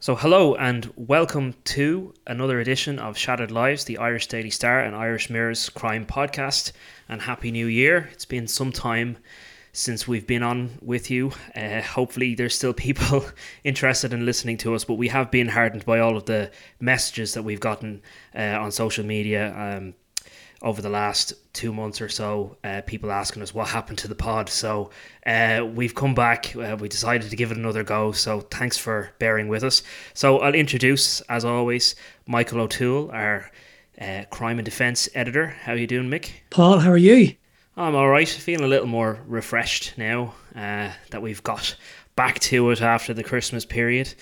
So, hello and welcome to another edition of Shattered Lives, the Irish Daily Star and Irish Mirror's crime podcast. And Happy New Year. It's been some time since we've been on with you. Uh, hopefully, there's still people interested in listening to us, but we have been hardened by all of the messages that we've gotten uh, on social media. Um, over the last two months or so, uh, people asking us what happened to the pod. So uh, we've come back. Uh, we decided to give it another go. So thanks for bearing with us. So I'll introduce, as always, Michael O'Toole, our uh, crime and defence editor. How are you doing, Mick? Paul, how are you? I'm all right. Feeling a little more refreshed now uh, that we've got back to it after the Christmas period.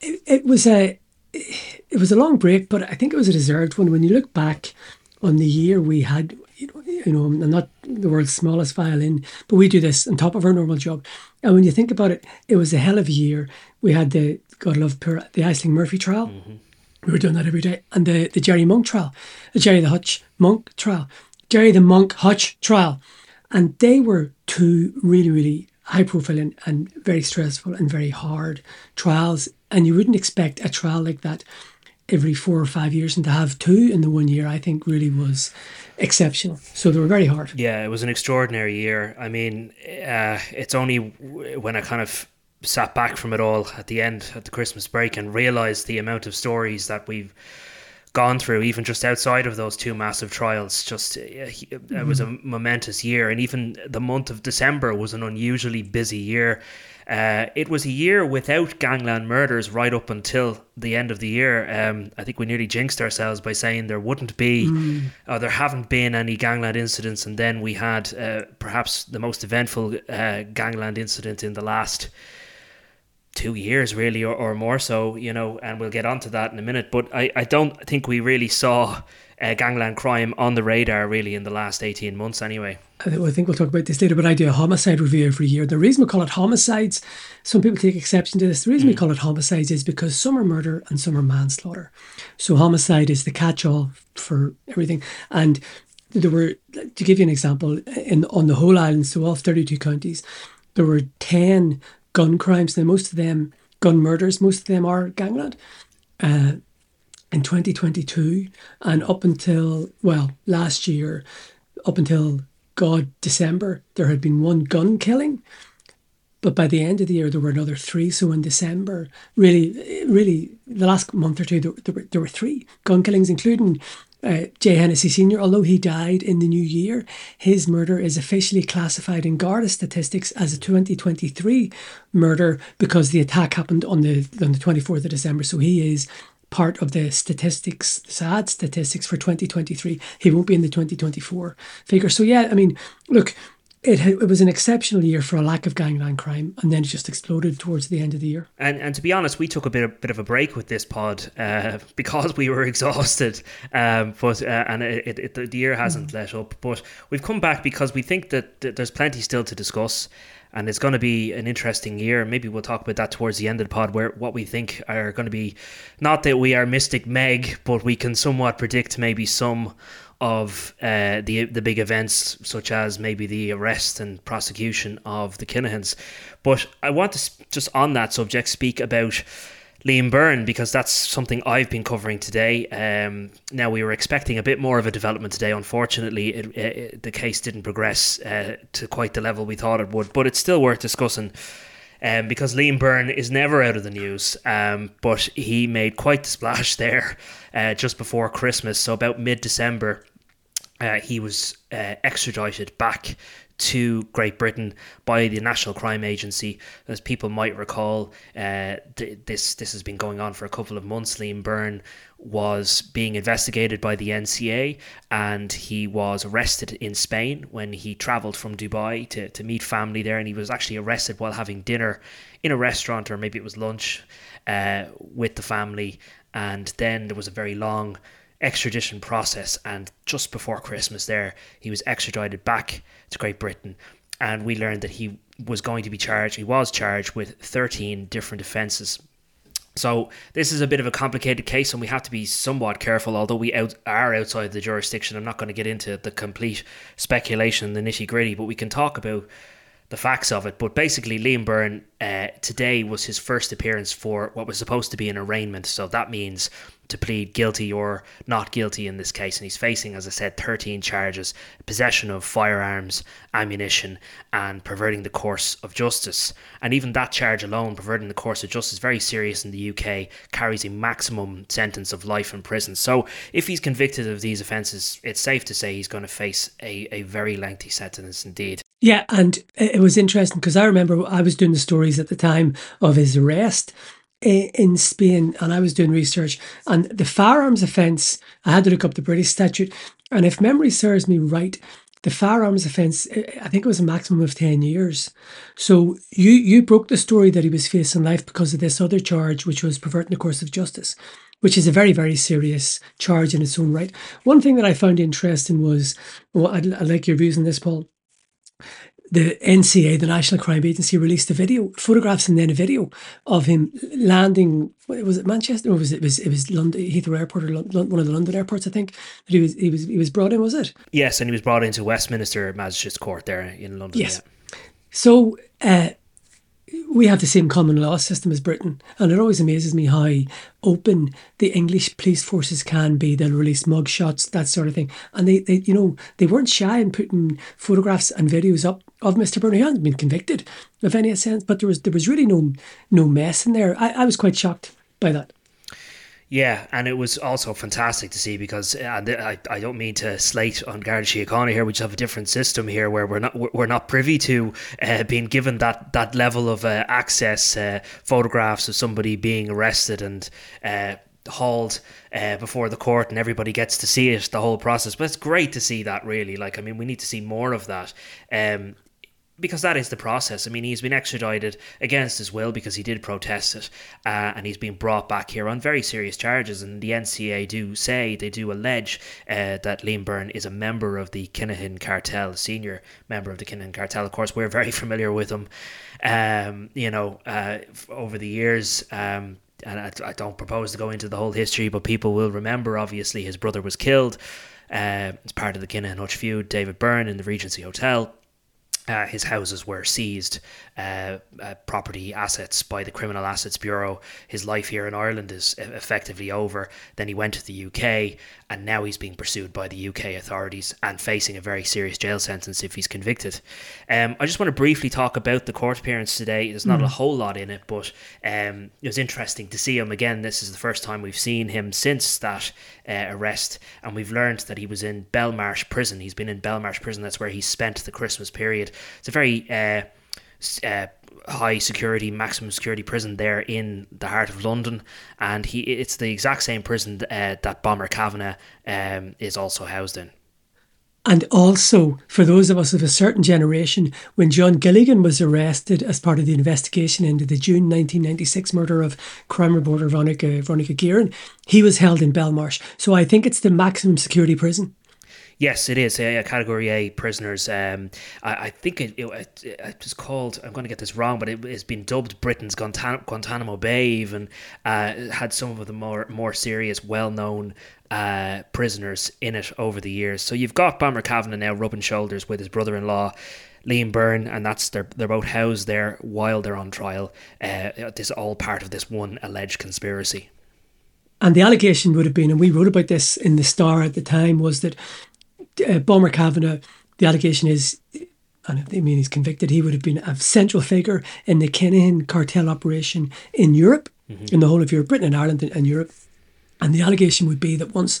It, it was a it was a long break, but I think it was a deserved one. When you look back on the year we had, you know, you know, I'm not the world's smallest violin, but we do this on top of our normal job. And when you think about it, it was a hell of a year. We had the God love the Ashling Murphy trial. Mm-hmm. We were doing that every day, and the the Gerry Monk trial, the Gerry the Hutch Monk trial, Gerry the Monk Hutch trial, and they were two really really high profile and, and very stressful and very hard trials. And you wouldn't expect a trial like that every four or five years and to have two in the one year I think really was exceptional. So they were very hard. Yeah it was an extraordinary year. I mean uh, it's only when I kind of sat back from it all at the end at the Christmas break and realized the amount of stories that we've gone through even just outside of those two massive trials just uh, it was a mm-hmm. momentous year. And even the month of December was an unusually busy year uh, it was a year without gangland murders right up until the end of the year. Um, I think we nearly jinxed ourselves by saying there wouldn't be, mm. or there haven't been any gangland incidents, and then we had uh, perhaps the most eventful uh, gangland incident in the last two years, really, or, or more so. You know, and we'll get onto that in a minute. But I, I don't think we really saw uh, gangland crime on the radar really in the last 18 months anyway. I think we'll talk about this later, but I do a homicide review every year. The reason we call it homicides, some people take exception to this. The reason mm. we call it homicides is because some are murder and some are manslaughter. So homicide is the catch-all for everything. And there were, to give you an example, in on the whole island, so all 32 counties, there were 10 gun crimes. Now, most of them, gun murders, most of them are gangland. Uh, in 2022 and up until well last year up until god december there had been one gun killing but by the end of the year there were another three so in december really really the last month or two there, there, were, there were three gun killings including uh, Jay Hennessy Sr., although he died in the new year, his murder is officially classified in Garda statistics as a 2023 murder because the attack happened on the on the 24th of December. So he is part of the statistics, sad statistics for 2023. He won't be in the 2024 figure. So, yeah, I mean, look, it, it was an exceptional year for a lack of gangland crime, and then it just exploded towards the end of the year. And and to be honest, we took a bit of, bit of a break with this pod uh, because we were exhausted. Um, but uh, and it, it, the year hasn't mm. let up. But we've come back because we think that, that there's plenty still to discuss and it's going to be an interesting year. Maybe we'll talk about that towards the end of the pod, where what we think are going to be not that we are Mystic Meg, but we can somewhat predict maybe some of uh, the the big events, such as maybe the arrest and prosecution of the Kinahans. But I want to just on that subject speak about Liam Byrne because that's something I've been covering today. Um, now we were expecting a bit more of a development today. Unfortunately, it, it, the case didn't progress uh, to quite the level we thought it would, but it's still worth discussing. Um, because Liam Byrne is never out of the news, um, but he made quite the splash there uh, just before Christmas. So about mid December, uh, he was uh, extradited back to Great Britain by the National Crime Agency. As people might recall, uh, th- this this has been going on for a couple of months. Liam Byrne was being investigated by the NCA and he was arrested in Spain when he travelled from Dubai to, to meet family there and he was actually arrested while having dinner in a restaurant or maybe it was lunch uh, with the family and then there was a very long extradition process. And just before Christmas, there, he was extradited back to Great Britain. And we learned that he was going to be charged, he was charged with 13 different offences. So this is a bit of a complicated case, and we have to be somewhat careful. Although we out, are outside the jurisdiction, I'm not going to get into the complete speculation, the nitty gritty, but we can talk about the facts of it. But basically, Liam Byrne uh, today was his first appearance for what was supposed to be an arraignment. So that means to plead guilty or not guilty in this case. And he's facing, as I said, 13 charges possession of firearms, ammunition, and perverting the course of justice. And even that charge alone, perverting the course of justice, very serious in the UK, carries a maximum sentence of life in prison. So if he's convicted of these offences, it's safe to say he's going to face a, a very lengthy sentence indeed. Yeah, and it was interesting because I remember I was doing the stories at the time of his arrest in Spain, and I was doing research, and the firearms offence, I had to look up the British statute, and if memory serves me right, the firearms offence, I think it was a maximum of 10 years. So you, you broke the story that he was facing life because of this other charge, which was perverting the course of justice, which is a very, very serious charge in its own right. One thing that I found interesting was, well, I'd, I'd like your views on this, Paul the NCA, the National Crime Agency, released a video, photographs, and then a video of him landing. Was it Manchester or was it, it was it was London Heathrow Airport or London, one of the London airports? I think that he was he was he was brought in. Was it? Yes, and he was brought into Westminster Magistrates Court there in London. Yes. Yeah. So uh, we have the same common law system as Britain, and it always amazes me how open the English police forces can be. They'll release mug shots, that sort of thing, and they, they you know, they weren't shy in putting photographs and videos up of Mr. Byrne. He hadn't been convicted of any sense, but there was there was really no no mess in there. I, I was quite shocked by that. Yeah, and it was also fantastic to see because and I, I don't mean to slate on Garda Síochána here. We just have a different system here where we're not we're not privy to uh, being given that that level of uh, access. Uh, photographs of somebody being arrested and uh, hauled uh, before the court and everybody gets to see it the whole process but it's great to see that really like i mean we need to see more of that um, because that is the process. I mean, he's been extradited against his will because he did protest it, uh, and he's been brought back here on very serious charges. And the NCA do say they do allege uh, that Liam Byrne is a member of the Kinahan cartel, senior member of the Kinahan cartel. Of course, we're very familiar with him. Um, you know, uh, over the years. Um, and I, I, don't propose to go into the whole history, but people will remember. Obviously, his brother was killed uh, as part of the Kinahan Hutch feud. David Byrne in the Regency Hotel uh, his houses were seized, uh, uh, property assets by the Criminal Assets Bureau. His life here in Ireland is effectively over. Then he went to the UK, and now he's being pursued by the UK authorities and facing a very serious jail sentence if he's convicted. Um, I just want to briefly talk about the court appearance today. There's not mm. a whole lot in it, but um, it was interesting to see him again. This is the first time we've seen him since that uh, arrest, and we've learned that he was in Belmarsh prison. He's been in Belmarsh prison. That's where he spent the Christmas period. It's a very uh, uh, high security, maximum security prison there in the heart of London, and he it's the exact same prison uh, that Bomber Kavanagh um, is also housed in. And also, for those of us of a certain generation, when John Gilligan was arrested as part of the investigation into the June 1996 murder of crime reporter Veronica, Veronica Guerin, he was held in Belmarsh. So I think it's the maximum security prison. Yes, it is a, Category A prisoners. Um, I, I, think it, it, it, was called. I'm going to get this wrong, but it has been dubbed Britain's Guantan- Guantanamo Bay. Even uh, had some of the more more serious, well known uh, prisoners in it over the years. So you've got Bomber Kavanagh now rubbing shoulders with his brother-in-law. Liam Byrne, and that's they're they're both housed there while they're on trial. Uh, this is all part of this one alleged conspiracy. And the allegation would have been, and we wrote about this in the Star at the time, was that uh, Bomber Kavanagh, the allegation is, and I mean he's convicted, he would have been a central figure in the Kinahan cartel operation in Europe, mm-hmm. in the whole of Europe, Britain and Ireland and, and Europe. And the allegation would be that once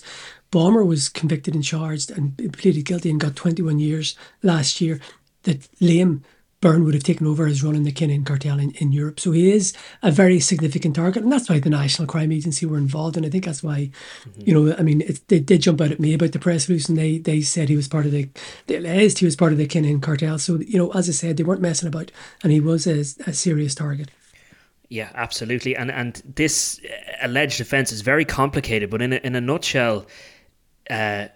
Bomber was convicted and charged and pleaded guilty and got 21 years last year, that Liam Byrne would have taken over as running the Kinahan cartel in, in Europe. So he is a very significant target. And that's why the National Crime Agency were involved. And I think that's why, mm-hmm. you know, I mean, it, they did jump out at me about the press release and they, they said he was part of the, they alleged he was part of the Kinahan cartel. So, you know, as I said, they weren't messing about and he was a, a serious target. Yeah, absolutely. And and this alleged offence is very complicated, but in a, in a nutshell, uh,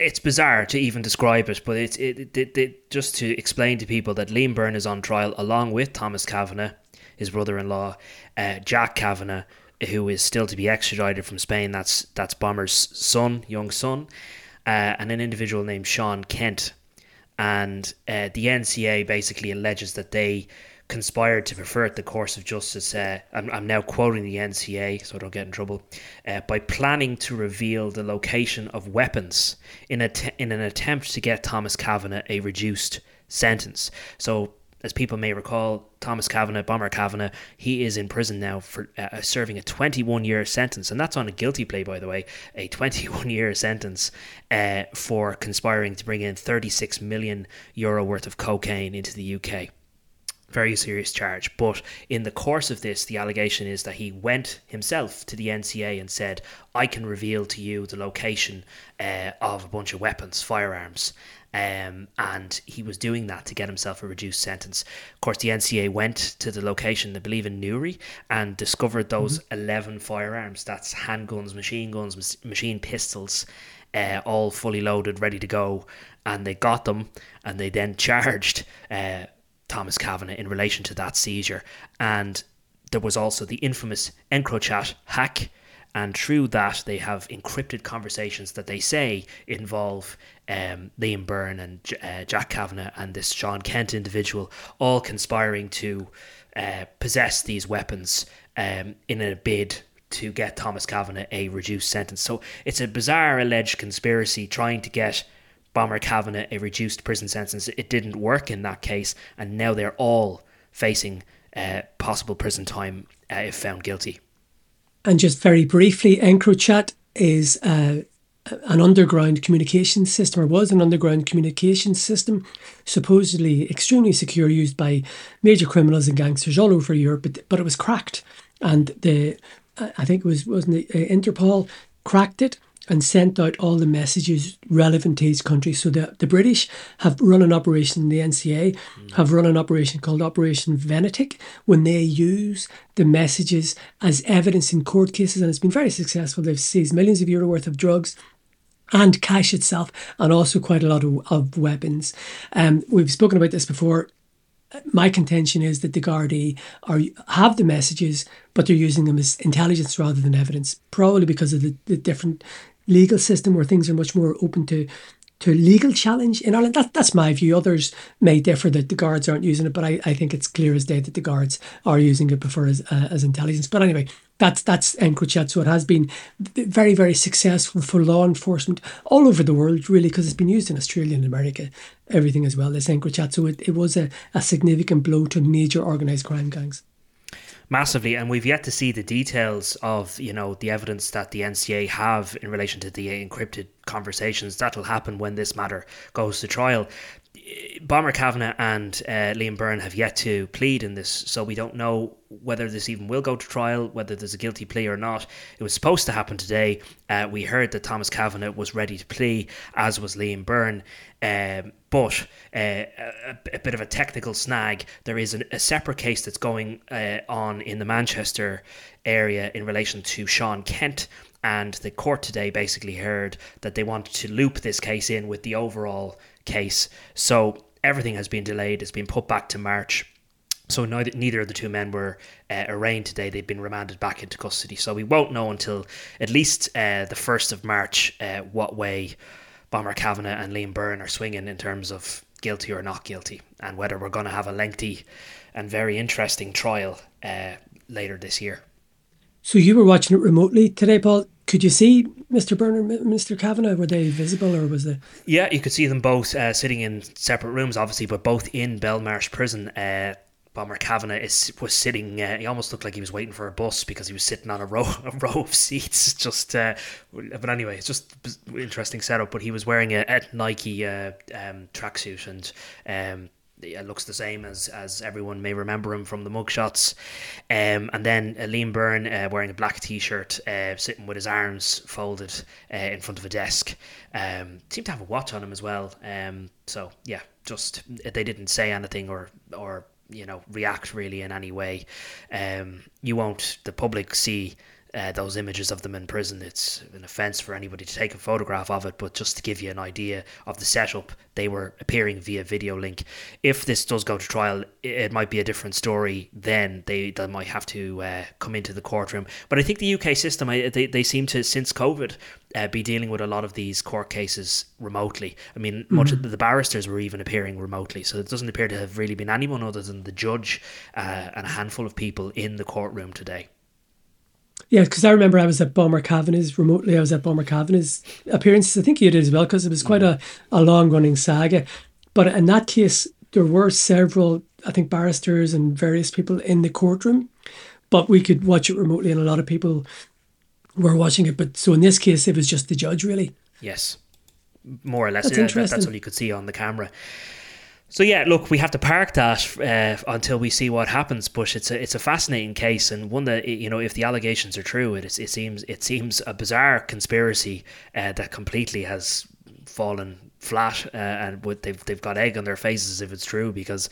it's bizarre to even describe it, but it's it, it, it, just to explain to people that Liam Byrne is on trial along with Thomas Kavanagh, his brother-in-law, uh, Jack Kavanagh, who is still to be extradited from Spain. That's that's Bomber's son, young son, uh, and an individual named Sean Kent. and uh, the NCA basically alleges that they conspired to pervert the course of justice. Uh, I'm, I'm, now quoting the NCA, so I don't get in trouble. Uh, by planning to reveal the location of weapons in in an attempt to get Thomas Kavanagh a reduced sentence. So as people may recall, Thomas Kavanagh, Bomber Kavanagh, he is in prison now for uh, serving a 21 year sentence. And that's on a guilty plea, by the way, a 21 year sentence uh, for conspiring to bring in 36 million euro worth of cocaine into the UK. Very serious charge. But in the course of this, the allegation is that he went himself to the NCA and said, I can reveal to you the location uh, of a bunch of weapons, firearms. Um, and he was doing that to get himself a reduced sentence. Of course, the NCA went to the location, I believe in Newry, and discovered those mm-hmm. 11 firearms. That's handguns, machine guns, machine pistols, uh, all fully loaded, ready to go. And they got them, and they then charged uh, Thomas Kavanagh in relation to that seizure. And there was also the infamous EncroChat hack and through that they have encrypted conversations that they say involve um, Liam Byrne and uh, Jack Kavanagh and this Sean Kent individual all conspiring to uh, possess these weapons um, in a bid to get Thomas Kavanagh a reduced sentence. So it's a bizarre alleged conspiracy trying to get Bomber Kavanagh a reduced prison sentence. It didn't work in that case, and now they're all facing uh, possible prison time uh, if found guilty. And just very briefly, EncroChat is uh, an underground communication system, or was an underground communication system, supposedly extremely secure, used by major criminals and gangsters all over Europe. But, but it was cracked, and the I think it was wasn't it, uh, Interpol cracked it and sent out all the messages relevant to each country. So the, the British have run an operation, the NCA mm. have run an operation called Operation Venetic when they use the messages as evidence in court cases, and it's been very successful. They've seized millions of euro worth of drugs and cash itself, and also quite a lot of, of weapons. Um, we've spoken about this before my contention is that the Gardaí are have the messages, but they're using them as intelligence rather than evidence. Probably because of the, the different legal system where things are much more open to to legal challenge in Ireland. That, that's my view. Others may differ that the guards aren't using it, but I, I think it's clear as day that the guards are using it before as, uh, as intelligence. But anyway, that's that's EncroChat. So it has been very, very successful for law enforcement all over the world, really, because it's been used in Australia and America, everything as well, this EncroChat. So it, it was a, a significant blow to major organised crime gangs massively and we've yet to see the details of you know the evidence that the NCA have in relation to the encrypted conversations. That will happen when this matter goes to trial Bomber Kavanagh and uh, Liam Byrne have yet to plead in this, so we don't know whether this even will go to trial, whether there's a guilty plea or not. It was supposed to happen today. Uh, we heard that Thomas Kavanagh was ready to plea, as was Liam Byrne. Um, but uh, a, a, bit of a technical snag. There is an, a separate case that's going uh, on in the Manchester area in relation to Sean Kent. And the court today basically heard that they wanted to loop this case in with the overall case. So everything has been delayed. It's been put back to March. So neither, neither of the two men were uh, arraigned today. They've been remanded back into custody. So we won't know until at least uh, the 1st of March uh, what way Bomber Kavanagh and Liam Byrne are swinging in terms of guilty or not guilty and whether we're going to have a lengthy and very interesting trial uh, later this year. So you were watching it remotely today, Paul. Could you see Mr. Burner, Mr. Kavanagh? Were they visible or was it? Yeah, you could see them both uh, sitting in separate rooms, obviously, but both in Belmarsh prison. Uh, Bomber Kavanagh is was sitting. Uh, he almost looked like he was waiting for a bus because he was sitting on a row a row of seats. Just, uh, but anyway, it's just interesting setup. But he was wearing a, a Nike uh, um, tracksuit and um, it looks the same as as everyone may remember him from the mugshots. Um, and then uh, Liam Byrne uh, wearing a black t-shirt, uh, sitting with his arms folded uh, in front of a desk. Um, seemed to have a watch on him as well. Um, so yeah, just they didn't say anything or or you know react really in any way. Um, you won't the public see uh, those images of them in prison. It's an offence for anybody to take a photograph of it, but just to give you an idea of the setup, they were appearing via video link. If this does go to trial, it might be a different story. Then they, they might have to uh, come into the courtroom. But I think the UK system, they, they seem to, since COVID, uh, be dealing with a lot of these court cases remotely. I mean, much mm-hmm. of the barristers were even appearing remotely, so it doesn't appear to have really been anyone other than the judge uh, and a handful of people in the courtroom today. Yeah, because I remember I was at Bomber Kavanagh's remotely. I was at Bomber Kavanagh's appearances. I think you did as well because it was quite a, a long running saga. But in that case, there were several, I think, barristers and various people in the courtroom, but we could watch it remotely, and a lot of people were watching it. But so in this case, it was just the judge, really. Yes, more or less. That's, interesting. that's all you could see on the camera. So yeah, look, we have to park that uh, until we see what happens. But it's a it's a fascinating case, and one that you know, if the allegations are true, it it seems it seems a bizarre conspiracy uh, that completely has fallen flat, uh, and with, they've they've got egg on their faces if it's true because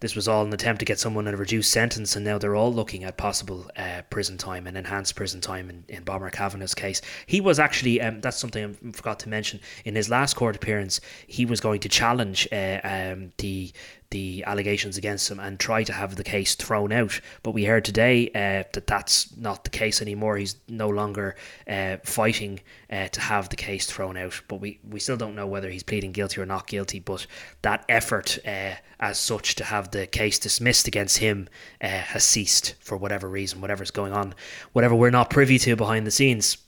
this was all an attempt to get someone a reduced sentence, and now they're all looking at possible uh, prison time and enhanced prison time in, in Bomber Kavanagh's case. He was actually um, that's something I forgot to mention in his last court appearance. He was going to challenge uh, um, the the allegations against him and try to have the case thrown out. But we heard today uh, that that's not the case anymore. He's no longer uh, fighting uh, to have the case thrown out. But we, we still don't know whether he's pleading guilty or not guilty. But that effort, uh, as such, to have the case dismissed against him uh, has ceased for whatever reason, whatever's going on, whatever we're not privy to behind the scenes.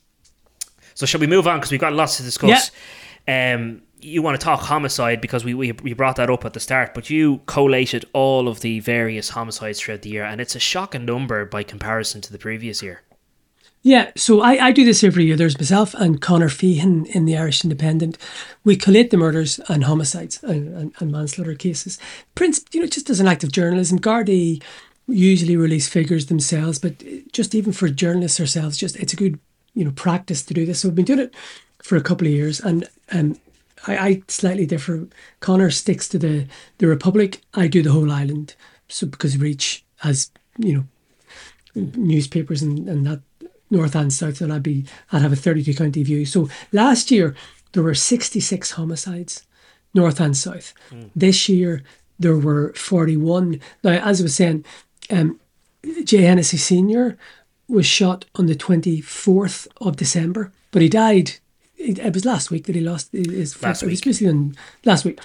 So, shall we move on? Because we've got lots to discuss. Yeah. Um, you want to talk homicide because we, we, we brought that up at the start, but you collated all of the various homicides throughout the year, and it's a shocking number by comparison to the previous year. Yeah, so I, I do this every year. There's myself and Conor Feehan in the Irish Independent. We collate the murders and homicides and, and, and manslaughter cases. Prince, you know, just as an act of journalism, Gardaí usually release figures themselves, but just even for journalists ourselves, just it's a good, you know, practice to do this. So we've been doing it for a couple of years, and um, I, I slightly differ. Conor sticks to the the Republic. I do the whole island. So because Reach has you know newspapers and, and that north and south, and I'd be I'd have a thirty two county view. So last year there were sixty six homicides, north and south. Mm. This year there were forty one. Now, as I was saying, um, Jay Hennessy Senior was shot on the twenty fourth of December, but he died it, was last week that he lost his last week. It was last week.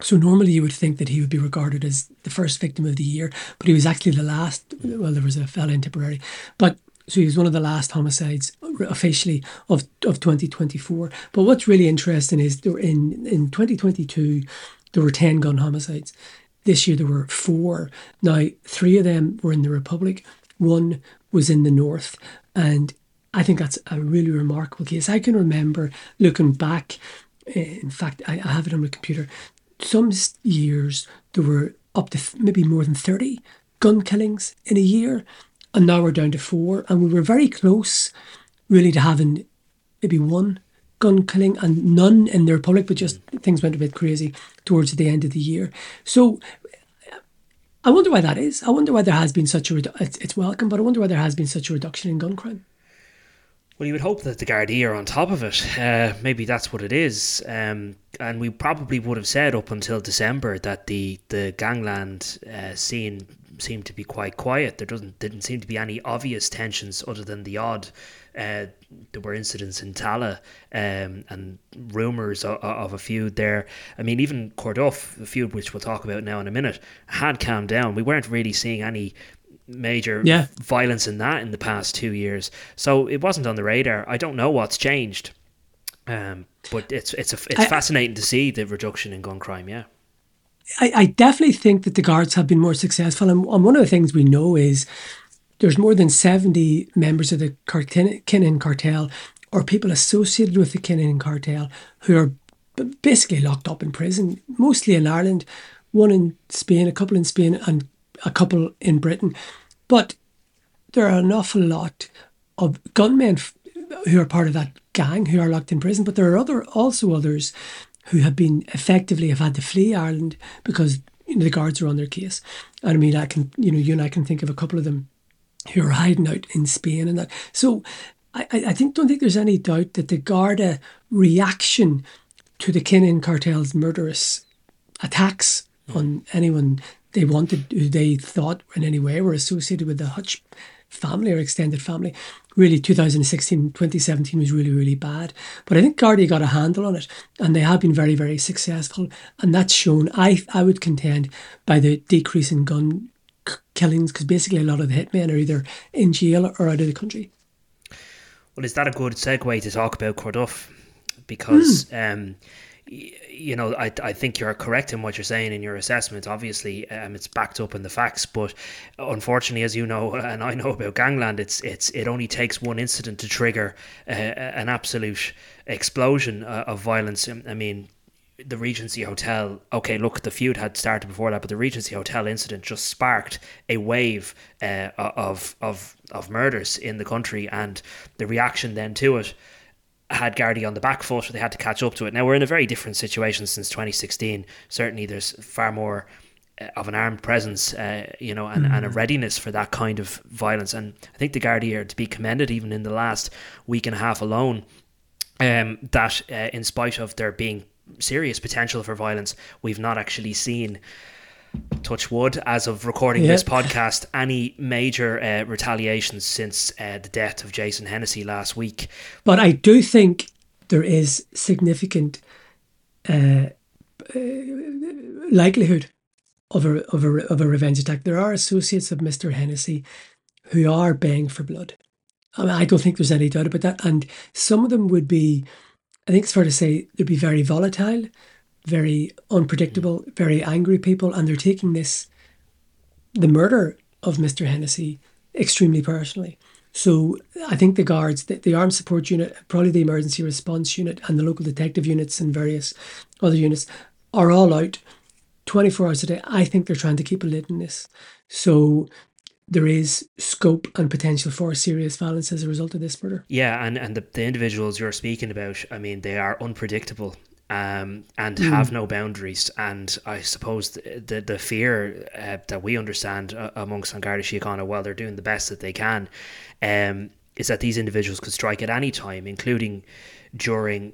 So normally you would think that he would be regarded as the first victim of the year, but he was actually the last. Well, there was a fella in Tipperary, but so he was one of the last homicides officially of of 2024. But what's really interesting is there in in 2022 there were 10 gun homicides. This year there were four. Now three of them were in the Republic. One was in the North, and I think that's a really remarkable case. I can remember looking back, eh, in fact, I have it on my computer. Some years there were up to maybe more than 30 gun killings in a year, and now we're down to four. And we were very close, really, to having maybe one gun killing and none in the Republic, but just things went a bit crazy towards the end of the year. So I wonder why that is. I wonder why there has been such a redu- it's, it's welcome, but I wonder why there has been such a reduction in gun crime. Well, you would hope that the Gardaí are on top of it. Uh, maybe that's what it is. Um, and we probably would have said up until December that the the gangland uh, scene seemed to be quite quiet. There doesn't didn't seem to be any obvious tensions other than the odd. Uh, there were incidents in Tallaght um, and rumours of, of, a feud there. I mean, even Corduff, a feud which we'll talk about now in a minute, had calmed down. We weren't really seeing any major yeah. violence in that in the past two years. So it wasn't on the radar. I don't know what's changed, um, but it's it's a, it's I, fascinating to see the reduction in gun crime. Yeah. I, I definitely think that the guards have been more successful, and, and one of the things we know is there's more than 70 members of the Kinahan cartel or people associated with the Kinahan cartel who are basically locked up in prison, mostly in Ireland, one in Spain, a couple in Spain, and a couple in Britain. But there are an awful lot of gunmen who are part of that gang who are locked in prison, but there are other also others who have been effectively have had to flee Ireland because you know, the guards are on their case. And I mean, I can you know you and I can think of a couple of them who are hiding out in Spain and that. So I, I think don't think there's any doubt that the Garda reaction to the Kinahan cartel's murderous attacks on anyone they wanted, who they thought in any way were associated with the Hutch family or extended family. Really, 2016, 2017 was really, really bad. But I think Gardaí got a handle on it and they have been very, very successful. And that's shown, I, I would contend, by the decrease in gun killings, because basically a lot of the hitmen are either in jail or out of the country. Well, is that a good segue to talk about Corduff? Because mm. um, you know, I, I think you're correct in what you're saying in your assessment. Obviously, um, it's backed up in the facts, but unfortunately, as you know, and I know about gangland, it's it's it only takes one incident to trigger uh, an absolute explosion uh, of violence. I mean, the Regency Hotel. Okay, look, the feud had started before that, but the Regency Hotel incident just sparked a wave uh, of of of murders in the country, and the reaction then to it had Gardaí on the back foot. So they had to catch up to it. Now we're in a very different situation since 2016. Certainly, there's far more uh, of an armed presence, uh, you know, and, mm. and a mm. readiness for that kind of violence. And I think the Gardaí are to be commended, even in the last week and a half alone. Um, that uh, in spite of there being serious potential for violence, we've not actually seen touch wood, as of recording yeah. this podcast, any major uh, retaliations since uh, the death of Jason Hennessy last week. But I do think there is significant uh, uh likelihood of a, of, a, of a revenge attack. There are associates of Mr. Hennessy who are baying for blood. I, mean, I don't think there's any doubt about that. And some of them would be, I think it's fair to say, they'd be very volatile very unpredictable, very angry people, and they're taking this, the murder of Mr. Hennessy, extremely personally. So I think the guards, the, the armed support unit, probably the emergency response unit, and the local detective units and various other units are all out 24 hours a day. I think they're trying to keep a lid on this. So there is scope and potential for serious violence as a result of this murder. Yeah, and, and the, the individuals you're speaking about, I mean, they are unpredictable um, and mm. have no boundaries. And I suppose the the, the fear uh, that we understand uh, amongst An Garda Síochána, while they're doing the best that they can, um, is that these individuals could strike at any time, including during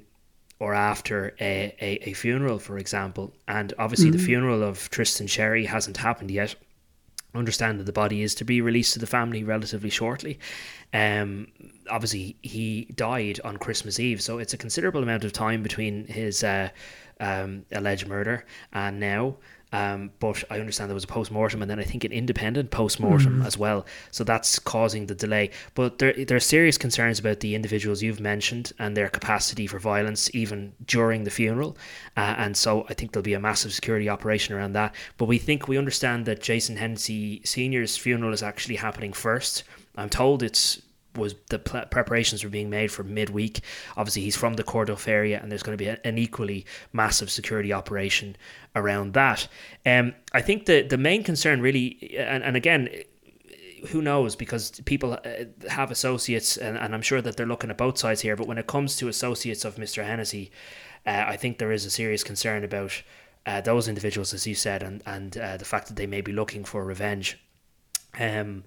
or after a, a, a funeral, for example. And obviously, mm. the hmm. funeral of Tristan Sherry hasn't happened yet. Understand that the body is to be released to the family relatively shortly. Um, obviously he died on Christmas Eve, so it's a considerable amount of time between his uh, um, alleged murder and now. Um, but I understand there was a post mortem and then I think an independent post mortem mm. as well. So that's causing the delay. But there, there are serious concerns about the individuals you've mentioned and their capacity for violence even during the funeral. Uh, and so I think there'll be a massive security operation around that. But we think we understand that Jason Hennessy Sr.'s funeral is actually happening first. I'm told it's was the preparations were being made for midweek. Obviously, he's from the Corduff area, and there's going to be an equally massive security operation around that. Um, I think the the main concern really, and, and again, who knows because people uh, have associates, and, and I'm sure that they're looking at both sides here. But when it comes to associates of Mr. Hennessy, uh, I think there is a serious concern about. Uh, those individuals, as you said, and and uh, the fact that they may be looking for revenge. Um,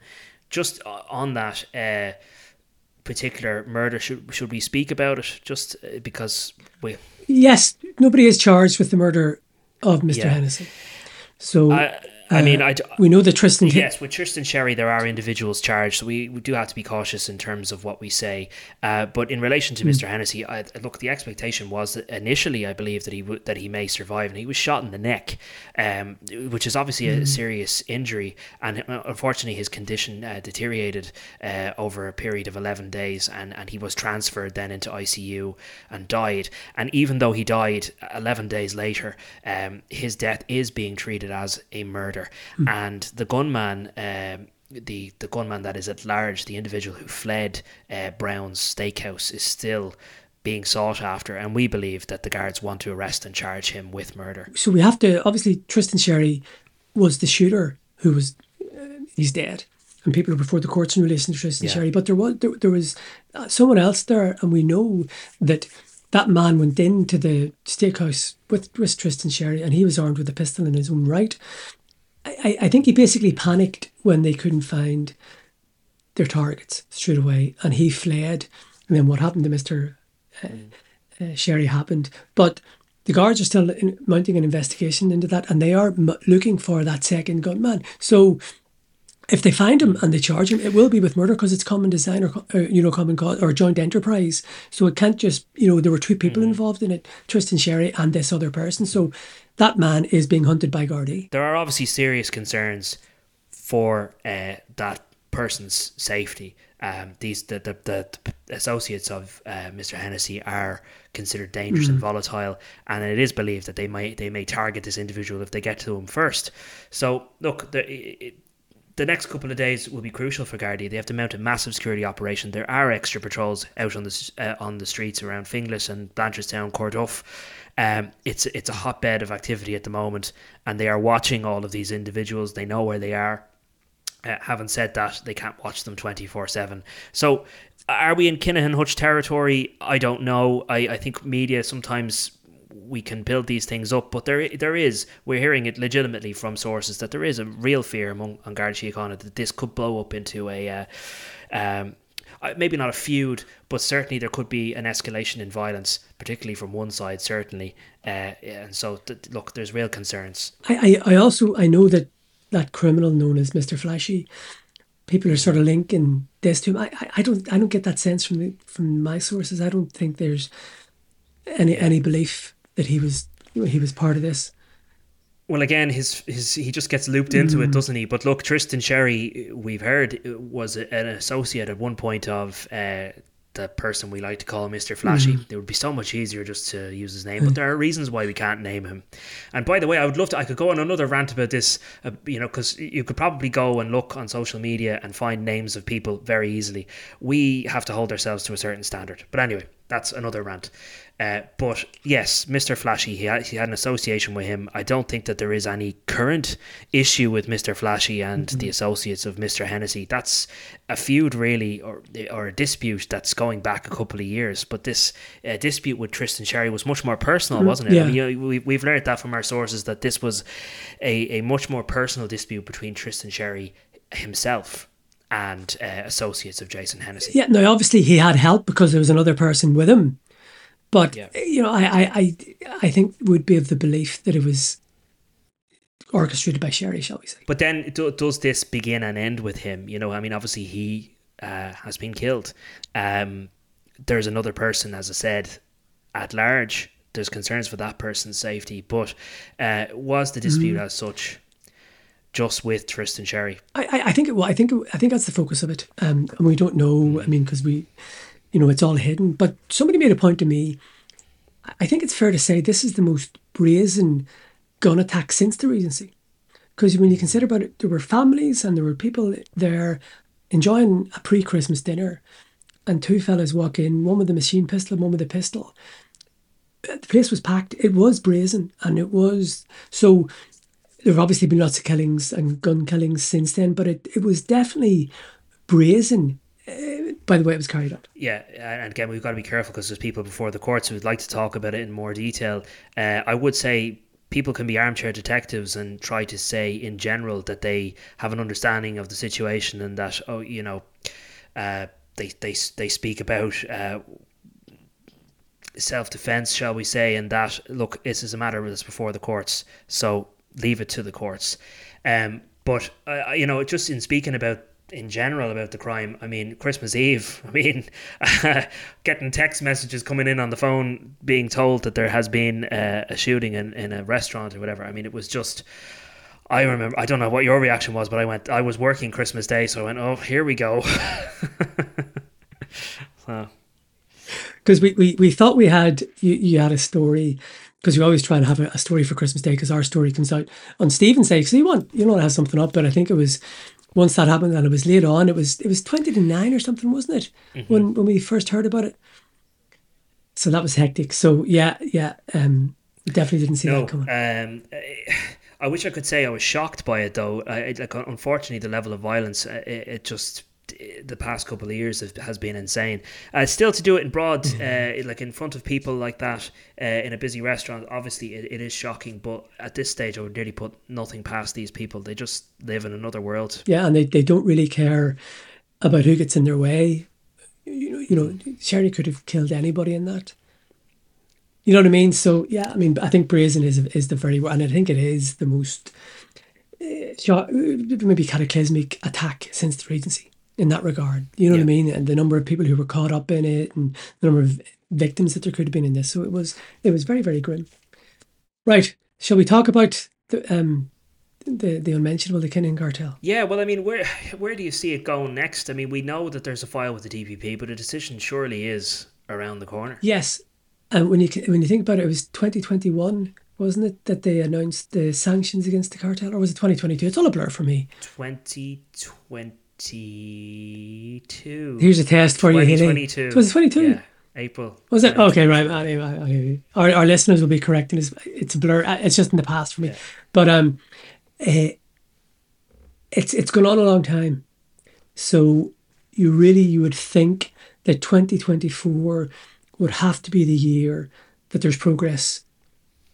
just on that, uh, particular murder should should we speak about it just uh, because we yes nobody is charged with the murder of mr yeah. hennessy so I, I mean, uh, I we know that Tristan. Yes, with Tristan Sherry, there are individuals charged, so we, we do have to be cautious in terms of what we say. Uh, but in relation to mm. Mr. Hennessy, I, look, the expectation was that initially, I believe that he w- that he may survive, and he was shot in the neck, um, which is obviously mm. a serious injury, and uh, unfortunately, his condition uh, deteriorated uh, over a period of eleven days, and and he was transferred then into ICU and died. And even though he died eleven days later, um, his death is being treated as a murder mm. and the gunman. Um, the the gunman that is at large, the individual who fled uh, Browne's Steakhouse, is still being sought after, and we believe that the guards want to arrest and charge him with murder. So we have to obviously Tristan Sherry was the shooter who was uh, he's dead, and people are before the courts in relation to Tristan yeah. Sherry. But there was there, there was uh, someone else there, and we know that that man went into the steakhouse with, with Tristan Sherry, and he was armed with a pistol in his own right. I, I think he basically panicked when they couldn't find their targets straight away, and he fled. And then what happened to Mister uh, uh, Sherry happened, but the guards are still in, mounting an investigation into that, and they are m- looking for that second gunman. So if they find him and they charge him, it will be with murder because it's common design or, or, you know common cause or joint enterprise. So it can't just you know there were two people mm. involved in it, Tristan Sherry and this other person. So that man is being hunted by Gardaí. There are obviously serious concerns for uh, that person's safety. Um, these the, the, the associates of uh, Mr. Hennessy are considered dangerous mm. and volatile, and it is believed that they might they may target this individual if they get to him first. So look, the, it, the next couple of days will be crucial for Gardaí. They have to mount a massive security operation. There are extra patrols out on the uh, on the streets around Finglas and Blanchardstown, Corduff. Um, it's it's a hotbed of activity at the moment, and they are watching all of these individuals. They know where they are. Uh, having said that, they can't watch them twenty four seven. So, are we in Kinahan Hutch territory? I don't know. I, I think media sometimes we can build these things up. But there, there is, we're hearing it legitimately from sources that there is a real fear among An Garda Síochána that this could blow up into a, uh, um, uh, maybe not a feud, but certainly there could be an escalation in violence, particularly from one side, certainly. Uh, and so, th- look, there's real concerns. I, I, I also I know that that criminal known as Mister Flashy, people are sort of linking this to him. I, I, I don't I don't get that sense from the, from my sources. I don't think there's any any belief that he was he was part of this. Well, again, his his he just gets looped into mm. it, doesn't he? But look, Tristan Sherry, we've heard was an associate at one point of uh, the person we like to call Mr. Flashy. Mm. It would be so much easier just to use his name, but there are reasons why we can't name him. And by the way, I would love to. I could go on another rant about this, uh, you know, because you could probably go and look on social media and find names of people very easily. We have to hold ourselves to a certain standard. But anyway, that's another rant. Uh, but yes, Mr. Flashy, he had, he had an association with him. I don't think that there is any current issue with Mr. Flashy and mm-hmm. the associates of Mr. Hennessy. That's a feud, really, or or a dispute that's going back a couple of years. But this uh, dispute with Tristan Sherry was much more personal, mm, wasn't it? Yeah. I mean, we, we've learned that from our sources that this was a, a much more personal dispute between Tristan Sherry himself and uh, associates of Jason Hennessy. Yeah, no, obviously he had help because there was another person with him but yeah. you know, I, I, I think would be of the belief that it was orchestrated by Sherry, shall we say? But then, does this begin and end with him? You know, I mean, obviously he uh, has been killed. Um, there's another person, as I said, at large. There's concerns for that person's safety, but uh, was the dispute mm. as such? Just with Tristan Sherry. I, I think it, well, I think I think that's the focus of it. Um, and we don't know. I mean, because we you know, it's all hidden. But somebody made a point to me. I think it's fair to say this is the most brazen gun attack since the Regency. Because when you consider about it, there were families and there were people there enjoying a pre Christmas dinner, and two fellas walk in, one with a machine pistol, one with a pistol. The place was packed. It was brazen, and it was so. There have obviously been lots of killings and gun killings since then, but it, it was definitely brazen by the way it was carried out. Yeah, and again, we've got to be careful because there's people before the courts who would like to talk about it in more detail. Uh, I would say people can be armchair detectives and try to say in general that they have an understanding of the situation and that oh you know uh, they they they speak about uh, self defense shall we say and that look this is a matter that's before the courts so leave it to the courts um, but uh, you know just in speaking about in general about the crime. I mean, Christmas Eve. I mean, getting text messages coming in on the phone being told that there has been uh, a shooting in, in a restaurant or whatever. I mean, it was just. I remember. I don't know what your reaction was, but I went. I was working Christmas Day, so I went. Oh, here we go. so. Because we, we, we thought we had you, you had a story because we always try and have a, a story for Christmas Day because our story comes out on Stephen's Day. So you want you want to have something up, but I think it was once that happened and it was later on, it was it was twenty to nine or something, wasn't it? Mm-hmm. When when we first heard about it. So that was hectic. So yeah, yeah, um, definitely didn't see no, that coming. Um, I wish I could say I was shocked by it though. I, like unfortunately, the level of violence, uh, it, it just the past couple of years has been insane. Uh, still to do it in broad, mm-hmm. uh, like in front of people like that uh, in a busy restaurant, obviously it, it is shocking. But at this stage, I would really put nothing past these people. They just live in another world. Yeah, and they, they don't really care about who gets in their way. You know, you know, Sherry could have killed anybody in that. You know what I mean? So yeah, I mean, I think brazen is is the very and I think it is the most uh, maybe cataclysmic attack since the Regency in that regard. You know yeah. what I mean? And the number of people who were caught up in it, and the number of victims that there could have been in this. So it was it was very very grim. Right? Shall we talk about the um the the unmentionable the Kinahan cartel? Yeah. Well, I mean, where where do you see it going next? I mean, we know that there's a file with the DPP, but a decision surely is around the corner. Yes, and when you when you think about it, it was 2021, wasn't it, that they announced the sanctions against the cartel, or was it 2022? It's all a blur for me. 2022. Here's a test for you, Haley. Was it 22? Yeah. April. Was it? Okay, right. Our, our listeners will be correcting us. It's a blur. Uh, it's just in the past for me. Yeah. But um, uh, it's it's gone on a long time. So you really you would think that 2024 would have to be the year that there's progress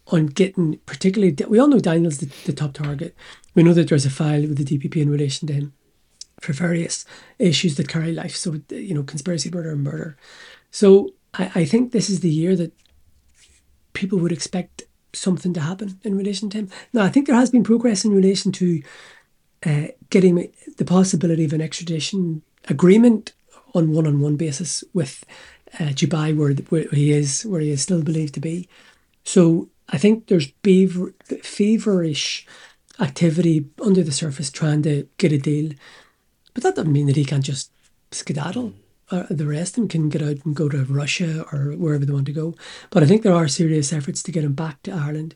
on getting, particularly, we all know Daniel's the, the top target. We know that there's a file with the DPP in relation to him for various issues that carry life. So, you know, conspiracy, murder, and murder. So I, I think this is the year that people would expect something to happen in relation to him. Now, I think there has been progress in relation to uh, getting the possibility of an extradition agreement on one-on-one basis with uh, Dubai, where, where he is, where he is still believed to be. So I think there's feverish activity under the surface trying to get a deal, but that doesn't mean that he can't just skedaddle. Uh, the rest of them can get out and go to Russia or wherever they want to go. But I think there are serious efforts to get him back to Ireland,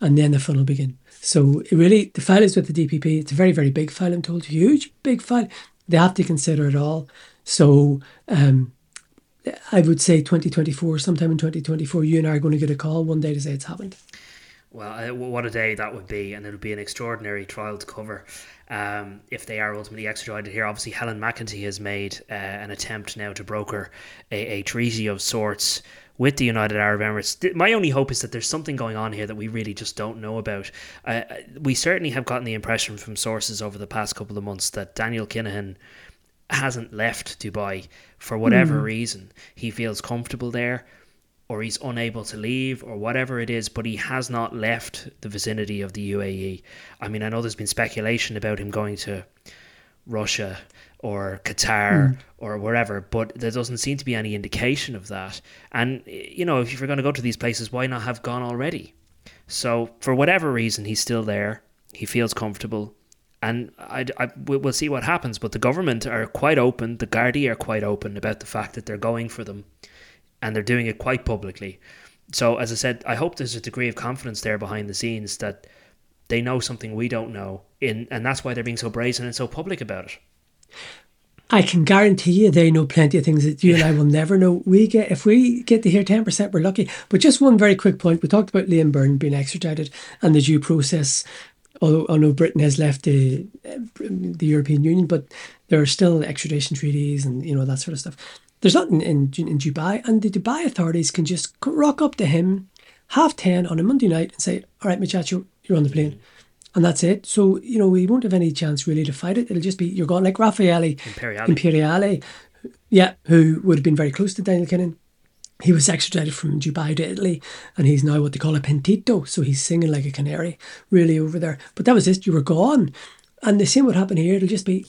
and then the fun will begin. So really, the file is with the DPP. It's a very, very big file. I'm told, huge, big file. They have to consider it all. So um, I would say 2024, sometime in 2024, you and I are going to get a call one day to say it's happened. Well, what a day that would be, and it would be an extraordinary trial to cover um, if they are ultimately extradited here. Obviously, Helen McEntee has made uh, an attempt now to broker a, a treaty of sorts with the United Arab Emirates. My only hope is that there's something going on here that we really just don't know about. Uh, we certainly have gotten the impression from sources over the past couple of months that Daniel Kinahan hasn't left Dubai for whatever mm. reason. He feels comfortable there or he's unable to leave or whatever it is, but he has not left the vicinity of the UAE. I mean, I know there's been speculation about him going to Russia or Qatar mm. or wherever, but there doesn't seem to be any indication of that. And, you know, if you're going to go to these places, why not have gone already? So, for whatever reason, he's still there. He feels comfortable and I, I, we'll see what happens. But the government are quite open, the Gardaí are quite open about the fact that they're going for them, and they're doing it quite publicly. So, as I said, I hope there's a degree of confidence there behind the scenes that they know something we don't know, in, and that's why they're being so brazen and so public about it. I can guarantee you they know plenty of things that you and I will never know. We get if we get to hear ten percent, we're lucky. But just one very quick point: we talked about Liam Byrne being extradited and the due process although I know Britain has left the the European Union, but there are still extradition treaties and you know that sort of stuff. There's nothing in, in, in Dubai, and the Dubai authorities can just rock up to him half ten on a Monday night and say, "All right, muchacho, you're on the plane." And that's it. So, you know, we won't have any chance really to fight it. It'll just be, you're gone like Raffaele Imperiale. Imperiale, yeah, who would have been very close to Daniel Kinahan he was extradited from Dubai to Italy, and he's now what they call a pentito. So he's singing like a canary, really over there. But that was it. You were gone, and the same would happen here. It'll just be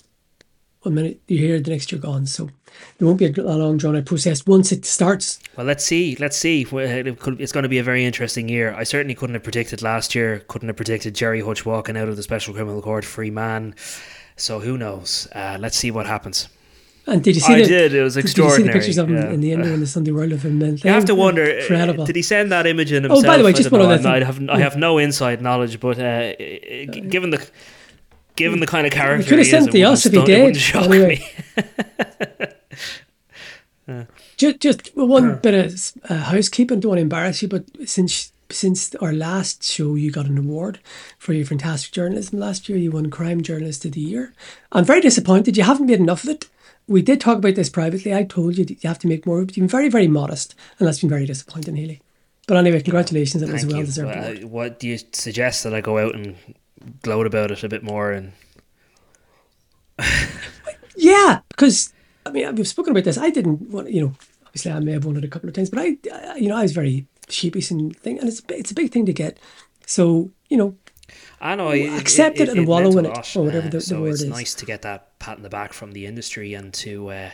one minute you're here, the next you're gone. So there won't be a, long drawn out process once it starts. Well, let's see. Let's see. It's going to be a very interesting year. I certainly couldn't have predicted last year. Couldn't have predicted Gerry Hutch walking out of the Special Criminal Court free man. So who knows? Uh, let's see what happens. And did you see? I the, did. It was extraordinary. Did you see the pictures of him yeah. in the Indo and the Sunday World of him? You have to wonder. Uh, Incredible. Did he send that image in himself? Oh, by the way, just one other thing. I have I have no inside knowledge, but uh, given the given the kind of character he could have sent the us if he did. Anyway. just, just one bit of uh, housekeeping. Don't want to embarrass you, but since since our last show, you got an award for your fantastic journalism last year. You won Crime Journalist of the Year. I'm very disappointed. You haven't made enough of it we did talk about this privately. I told you you have to make more. But you've been very, very modest, and that's been very disappointing, Haley. But anyway, congratulations. It was a well deserved uh, What do you suggest that I go out and gloat about it a bit more? And Yeah, because I mean, we've spoken about this. I didn't want, you know, obviously I may have won it a couple of times, but I, I you know, I was very sheepish and thing, and it's it's a big thing to get. So you know, I know. accept it, it, it and wallow in it, or whatever the, uh, so the word it's is. nice to get that pat in the back from the industry and to, uh,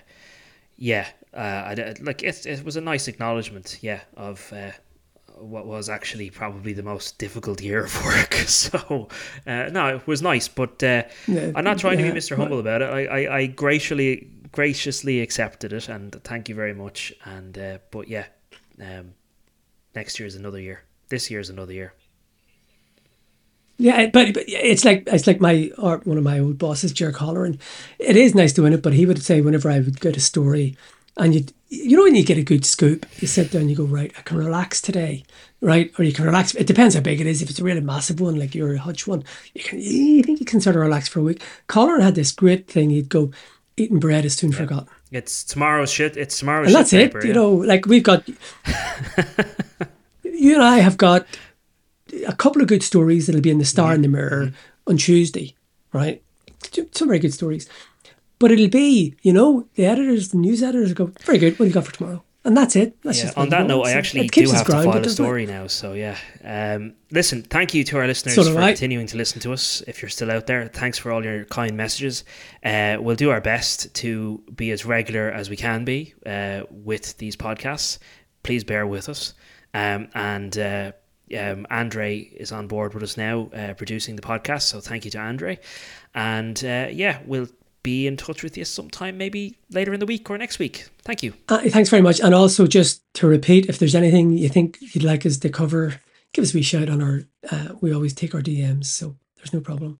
yeah, uh, I, like it. It was a nice acknowledgement, yeah, of. What was actually probably the most difficult year of work. So, uh, no, it was nice, but uh, Yeah, I'm not trying yeah, to be Mr. Humble about it. I, I, I graciously graciously accepted it, and thank you very much. And uh, but yeah, um, next year is another year. This year is another year. Yeah, but, but it's like it's like my or one of my old bosses, Ger Colleran, and it is nice to win it. But he would say whenever I would get a story, and you you know when you get a good scoop, you sit down, you go right, I can relax today, right, or you can relax. It depends how big it is. If it's a really massive one, like your Hutch one, you can you think you can sort of relax for a week. Colin had this great thing. He'd go, eating bread is soon forgotten. It's tomorrow's shit. It's tomorrow's And shit that's paper, it. You know, like we've got, you and I have got a couple of good stories that'll be in the Star mm-hmm. and the Mirror mm-hmm. on Tuesday, right? Some very good stories. But it'll be, you know, the editors, the news editors go, very good, what do you got for tomorrow? And that's it. That's Yeah, just on that note, I actually do have to file a doesn't it? story now. So yeah, um, listen. Thank you to our listeners So for I. continuing to listen to us. If you're still out there, thanks for all your kind messages. Uh, we'll do our best to be as regular as we can be uh, with these podcasts. Please bear with us. Um, and uh, um, Andre is on board with us now, uh, producing the podcast. So thank you to Andre. And uh, yeah, we'll be in touch with you sometime, maybe later in the week or next week. Thank you. Uh, thanks very much. And also, just to repeat, if there's anything you think you'd like us to cover, give us a wee shout on our. Uh, we always take our DMs, so there's no problem.